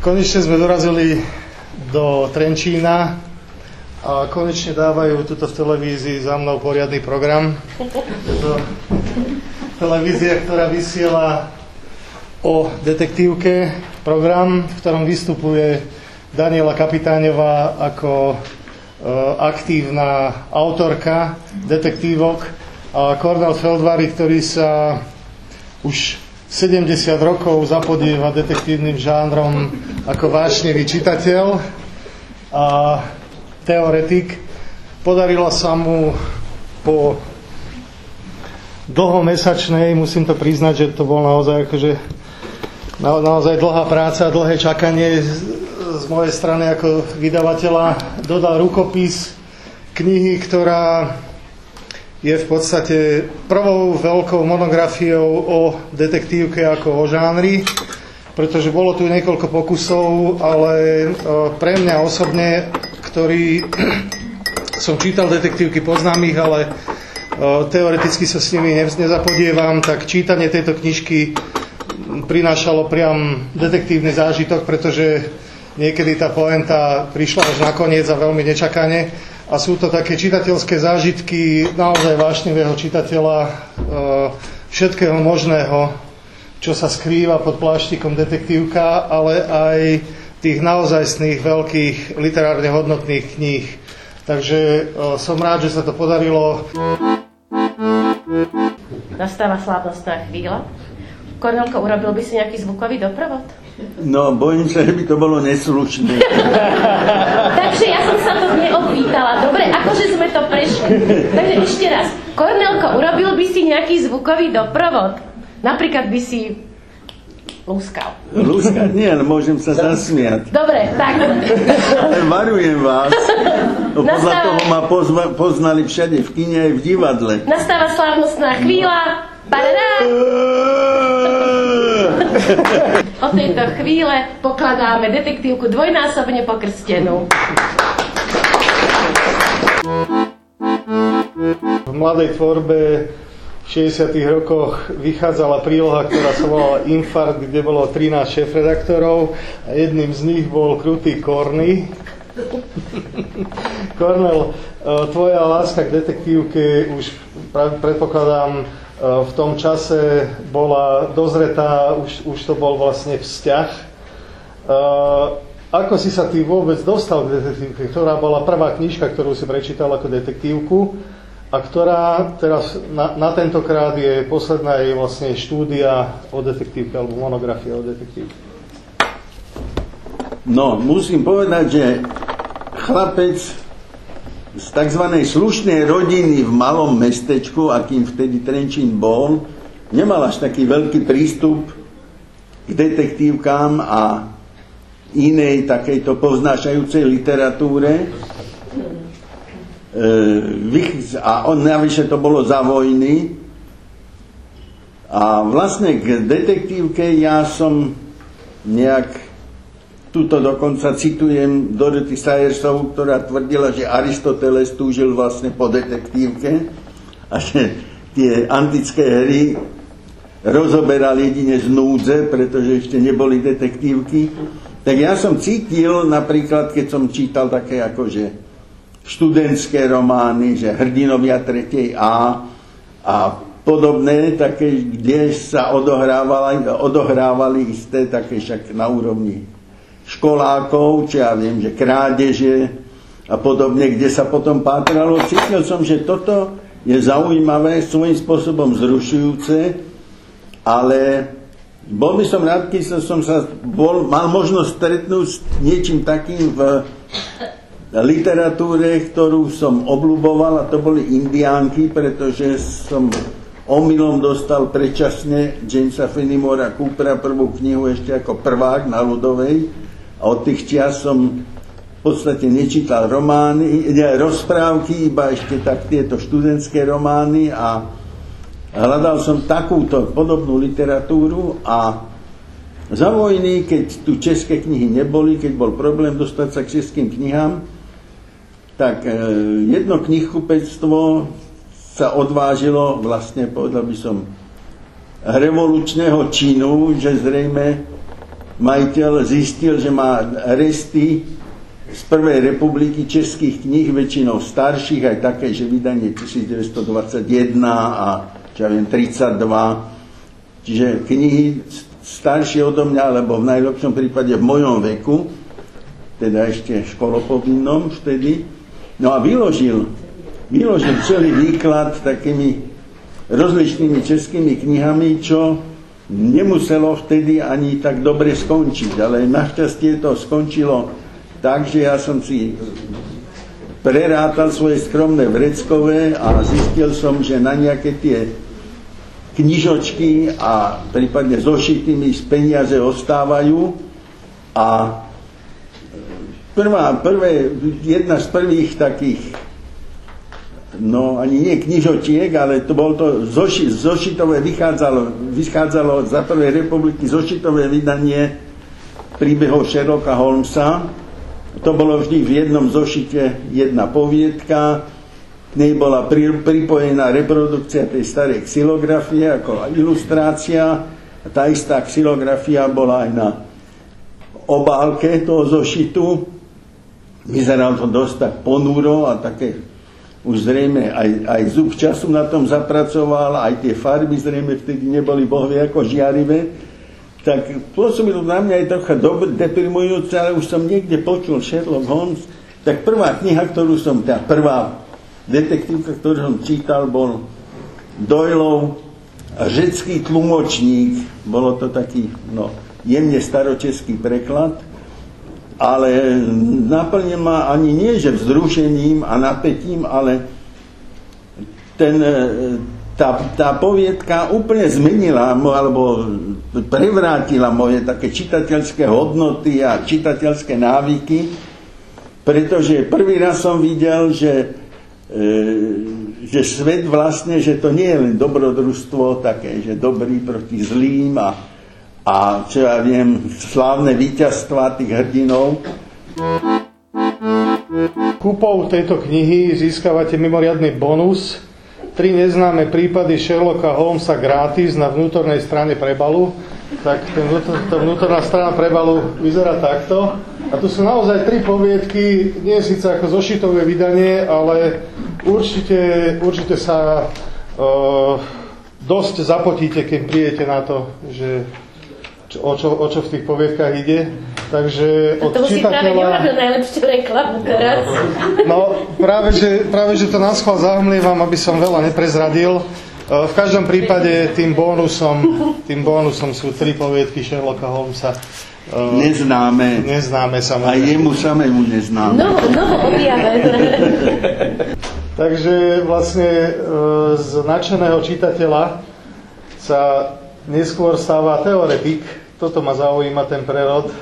Konečne sme dorazili do Trenčína a konečne dávajú tuto v televízii za mnou poriadny program. Je to televízia, ktorá vysiela o detektívke program, v ktorom vystupuje Daniela Kapitáňová ako e, aktívna autorka detektívok a Cornel Feldvary, ktorý sa už 70 rokov zapodieva detektívnym žánrom ako vášnevý čitateľ a teoretik. Podarilo sa mu po dlhomesačnej, musím to priznať, že to bol naozaj akože na, naozaj dlhá práca, dlhé čakanie z, z mojej strany ako vydavateľa dodal rukopis knihy, ktorá je v podstate prvou veľkou monografiou o detektívke ako o žánri, pretože bolo tu niekoľko pokusov, ale e, pre mňa osobne, ktorý som čítal detektívky, poznám ich, ale e, teoreticky sa s nimi nezapodievam, tak čítanie tejto knižky prinášalo priam detektívny zážitok, pretože niekedy tá poenta prišla až nakoniec a veľmi nečakane. A sú to také čitateľské zážitky naozaj vášnivého čitateľa e, všetkého možného, čo sa skrýva pod pláštikom detektívka, ale aj tých naozajstných veľkých literárne hodnotných kníh. Takže e, som rád, že sa to podarilo. Nastáva slávnostná chvíľa, Kornelko, urobil by si nejaký zvukový doprovod? No, bojím sa, že by to bolo neslušné. Takže ja som sa to neopýtala. Dobre, akože sme to prešli. Takže ešte raz. Kornelko, urobil by si nejaký zvukový doprovod? Napríklad by si lúskal. Lúskať nie, ale môžem sa zasmiať. Dobre, tak. Ale varujem vás. No, podľa Nastáva- toho ma pozva- poznali všade, v kine aj v divadle. Nastáva slávnostná chvíľa. Parará! Od tejto chvíle pokladáme detektívku dvojnásobne pokrstenú. V mladej tvorbe v 60. rokoch vychádzala príloha, ktorá sa volala Infarkt, kde bolo 13 šéf-redaktorov a jedným z nich bol krutý Korny. Kornel, e, tvoja láska k detektívke už predpokladám v tom čase bola dozretá, už, už to bol vlastne vzťah. E, Ako si sa ty vôbec dostal k detektívke? Ktorá bola prvá knižka, ktorú si prečítal ako detektívku a ktorá teraz na, na tentokrát je posledná je vlastne štúdia o detektívke alebo monografia o detektívke. No, musím povedať, že chlapec z tzv. slušnej rodiny v malom mestečku, akým vtedy Trenčín bol, nemal až taký veľký prístup k detektívkám a inej takejto poznášajúcej literatúre. E, a on navyše to bolo za vojny. A vlastne k detektívke ja som nejak Tuto dokonca citujem Dorothy Sayersovú, ktorá tvrdila, že Aristoteles túžil vlastne po detektívke a že tie antické hry rozoberal jedine z núdze, pretože ešte neboli detektívky. Tak ja som cítil napríklad, keď som čítal také akože študentské romány, že hrdinovia 3. A a podobné, také, kde sa odohrávali, odohrávali isté také však na úrovni školákov, či ja viem, že krádeže a podobne, kde sa potom pátralo. Cítil som, že toto je zaujímavé, svojím spôsobom zrušujúce, ale bol by som rád, keď som sa bol, mal možnosť stretnúť s niečím takým v literatúre, ktorú som obľúboval, a to boli indiánky, pretože som omylom dostal predčasne Jamesa Fenimora Coopera prvú knihu ešte ako prvák na ľudovej a od tých čias som v podstate nečítal romány, ne, rozprávky, iba ešte tak tieto študentské romány a hľadal som takúto podobnú literatúru a za vojny, keď tu české knihy neboli, keď bol problém dostať sa k českým knihám, tak e, jedno knihkupectvo sa odvážilo vlastne, povedal by som, revolučného činu, že zrejme majiteľ zistil, že má resty z prvej republiky českých kníh, väčšinou starších, aj také, že vydanie 1921 a čo ja viem, 32. Čiže knihy staršie odo mňa, alebo v najlepšom prípade v mojom veku, teda ešte školopovinnom vtedy, no a vyložil, vyložil celý výklad takými rozličnými českými knihami, čo nemuselo vtedy ani tak dobre skončiť, ale našťastie to skončilo tak, že ja som si prerátal svoje skromné vreckové a zistil som, že na nejaké tie knižočky a prípadne zošitými z peniaze ostávajú. A prvá, prvé, jedna z prvých takých no ani nie knižotiek, ale to bol to zoši, zošitové vychádzalo, vychádzalo za prvej republiky zošitové vydanie príbehov Sherlocka Holmesa. To bolo vždy v jednom zošite jedna poviedka, k nej bola pri, pripojená reprodukcia tej starej xilografie ako ilustrácia. A tá istá xilografia bola aj na obálke toho zošitu. Vyzeralo to dosť tak ponúro a také už zrejme aj, aj zub času na tom zapracoval, aj tie farby zrejme vtedy neboli bohvie ako žiarivé, tak pôsobilo na mňa aj trocha deprimujúce, ale už som niekde počul Sherlock Holmes, tak prvá kniha, ktorú som, tá prvá detektívka, ktorú som čítal, bol Doylov Řecký tlumočník, bolo to taký no, jemne staročeský preklad, ale naplne ma ani nie, že vzrušením a napätím, ale ten, e, tá, tá poviedka úplne zmenila, alebo prevrátila moje také čitateľské hodnoty a čitateľské návyky, pretože prvý raz som videl, že, e, že svet vlastne, že to nie je len dobrodružstvo také, že dobrý proti zlým a a čo ja viem, slávne víťazstva tých hrdinov. Kúpou tejto knihy získavate mimoriadný bonus, tri neznáme prípady Sherlocka Holmesa gratis na vnútornej strane prebalu. Tak ten vnútor, tá vnútorná strana prebalu vyzerá takto. A tu sú naozaj tri poviedky, nie síce ako zošitové vydanie, ale určite, určite sa uh, dosť zapotíte, keď príjete na to, že o čo, o čo v tých poviedkach ide. Takže od to čitateľa... si najlepšiu reklamu teraz. No, práve že, práve, že to na schvál zahmlievam, aby som veľa neprezradil. E, v každom prípade tým bónusom, tým bónusom sú tri poviedky Sherlocka Holmesa. E, neznáme. Neznáme samozrejme. A jemu samému neznáme. No, no, objavené. Takže vlastne e, z nadšeného čitateľa sa neskôr stáva teoretik. Toto ma zaujíma ten prerod.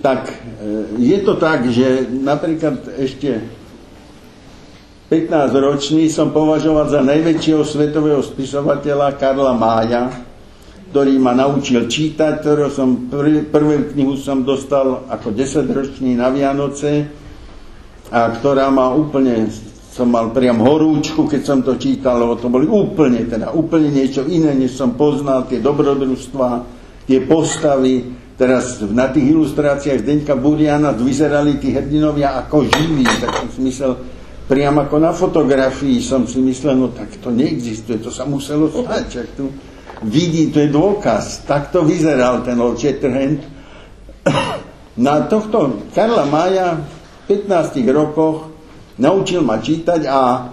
Tak e, je to tak, že napríklad ešte 15 ročný som považoval za najväčšieho svetového spisovateľa Karla Mája, ktorý ma naučil čítať, ktorého som prv, prvú knihu som dostal ako 10 ročný na Vianoce a ktorá ma úplne som mal priam horúčku, keď som to čítal, lebo to boli úplne, teda úplne niečo iné, než som poznal, tie dobrodružstva, tie postavy. Teraz na tých ilustráciách Zdeňka Buriana vyzerali tí hrdinovia ako živí, tak som si myslel, priam ako na fotografii som si myslel, no tak to neexistuje, to sa muselo stať, čak tu vidí, to je dôkaz. Tak to vyzeral ten Old Shatterhand. Na tohto Karla Maja v 15 rokoch Naučil ma čítať a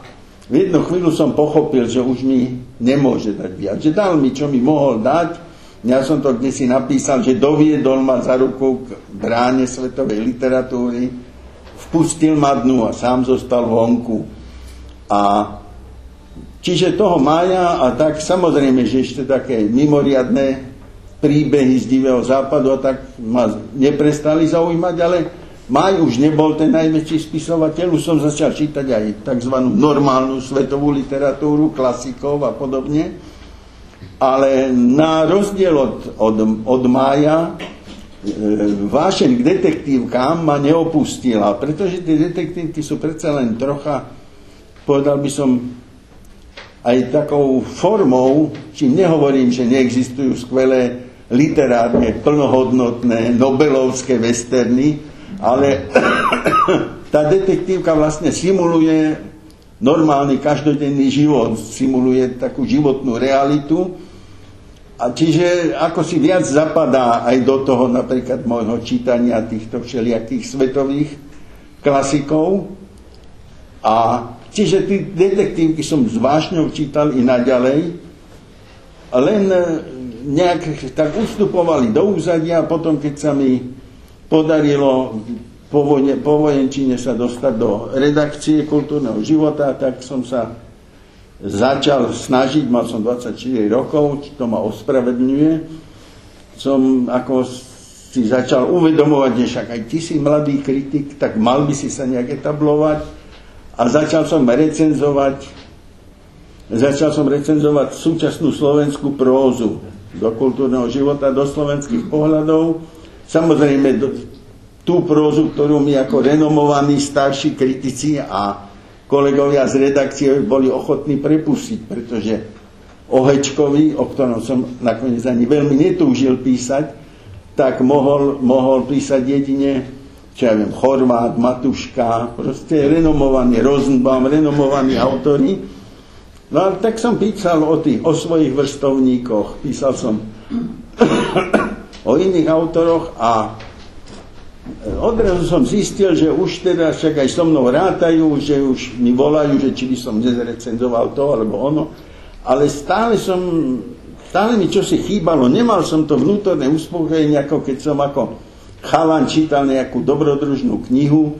v jednu chvíľu som pochopil, že už mi nemôže dať viac. Že dal mi, čo mi mohol dať. Ja som to kde si napísal, že doviedol ma za ruku k bráne svetovej literatúry, vpustil ma dnu a sám zostal vonku. A čiže toho mája a tak samozrejme, že ešte také mimoriadné príbehy z divého západu a tak ma neprestali zaujímať, ale Maj už nebol ten najväčší spisovateľ, už som začal čítať aj tzv. normálnu svetovú literatúru, klasikov a podobne. Ale na rozdiel od, od, od Mája, e, vášeň k detektívkám ma neopustila, pretože tie detektívky sú predsa len trocha, povedal by som, aj takou formou, čím nehovorím, že neexistujú skvelé literárne plnohodnotné nobelovské westerny, ale tá detektívka vlastne simuluje normálny každodenný život, simuluje takú životnú realitu. A čiže ako si viac zapadá aj do toho napríklad môjho čítania týchto všelijakých svetových klasikov. A čiže tí detektívky som s vášňou čítal i naďalej, len nejak tak ustupovali do úzadia a potom, keď sa mi podarilo po, vojne, po vojenčine sa dostať do redakcie kultúrneho života, tak som sa začal snažiť, mal som 24 rokov, to ma ospravedlňuje, som ako si začal uvedomovať, že však aj ty si mladý kritik, tak mal by si sa nejak etablovať a začal som recenzovať začal som recenzovať súčasnú slovenskú prózu do kultúrneho života, do slovenských pohľadov. Samozrejme, tú prózu, ktorú mi ako renomovaní starší kritici a kolegovia z redakcie boli ochotní prepustiť, pretože o Hečkovi, o ktorom som nakoniec ani veľmi netúžil písať, tak mohol, mohol písať jedine, čo ja viem, Chorvát, Matuška, proste renomovaní Rosenbaum, renomovaní autory, No ale tak som písal o, tých, o svojich vrstovníkoch, písal som o iných autoroch a odrazu som zistil, že už teda však aj so mnou rátajú, že už mi volajú, že či by som nezrecenzoval to alebo ono, ale stále som, stále mi čo si chýbalo, nemal som to vnútorné uspokojenie, ako keď som ako chalan čítal nejakú dobrodružnú knihu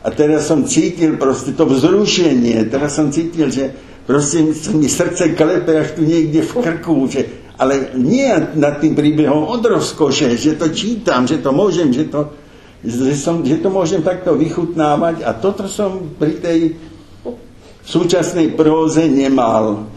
a teraz som cítil proste to vzrušenie, teraz som cítil, že proste mi srdce klepe až tu niekde v krku, že, ale nie nad tým príbehom od rozkoše, že to čítam, že to môžem, že to, že, som, že to môžem takto vychutnávať a toto som pri tej súčasnej próze nemal.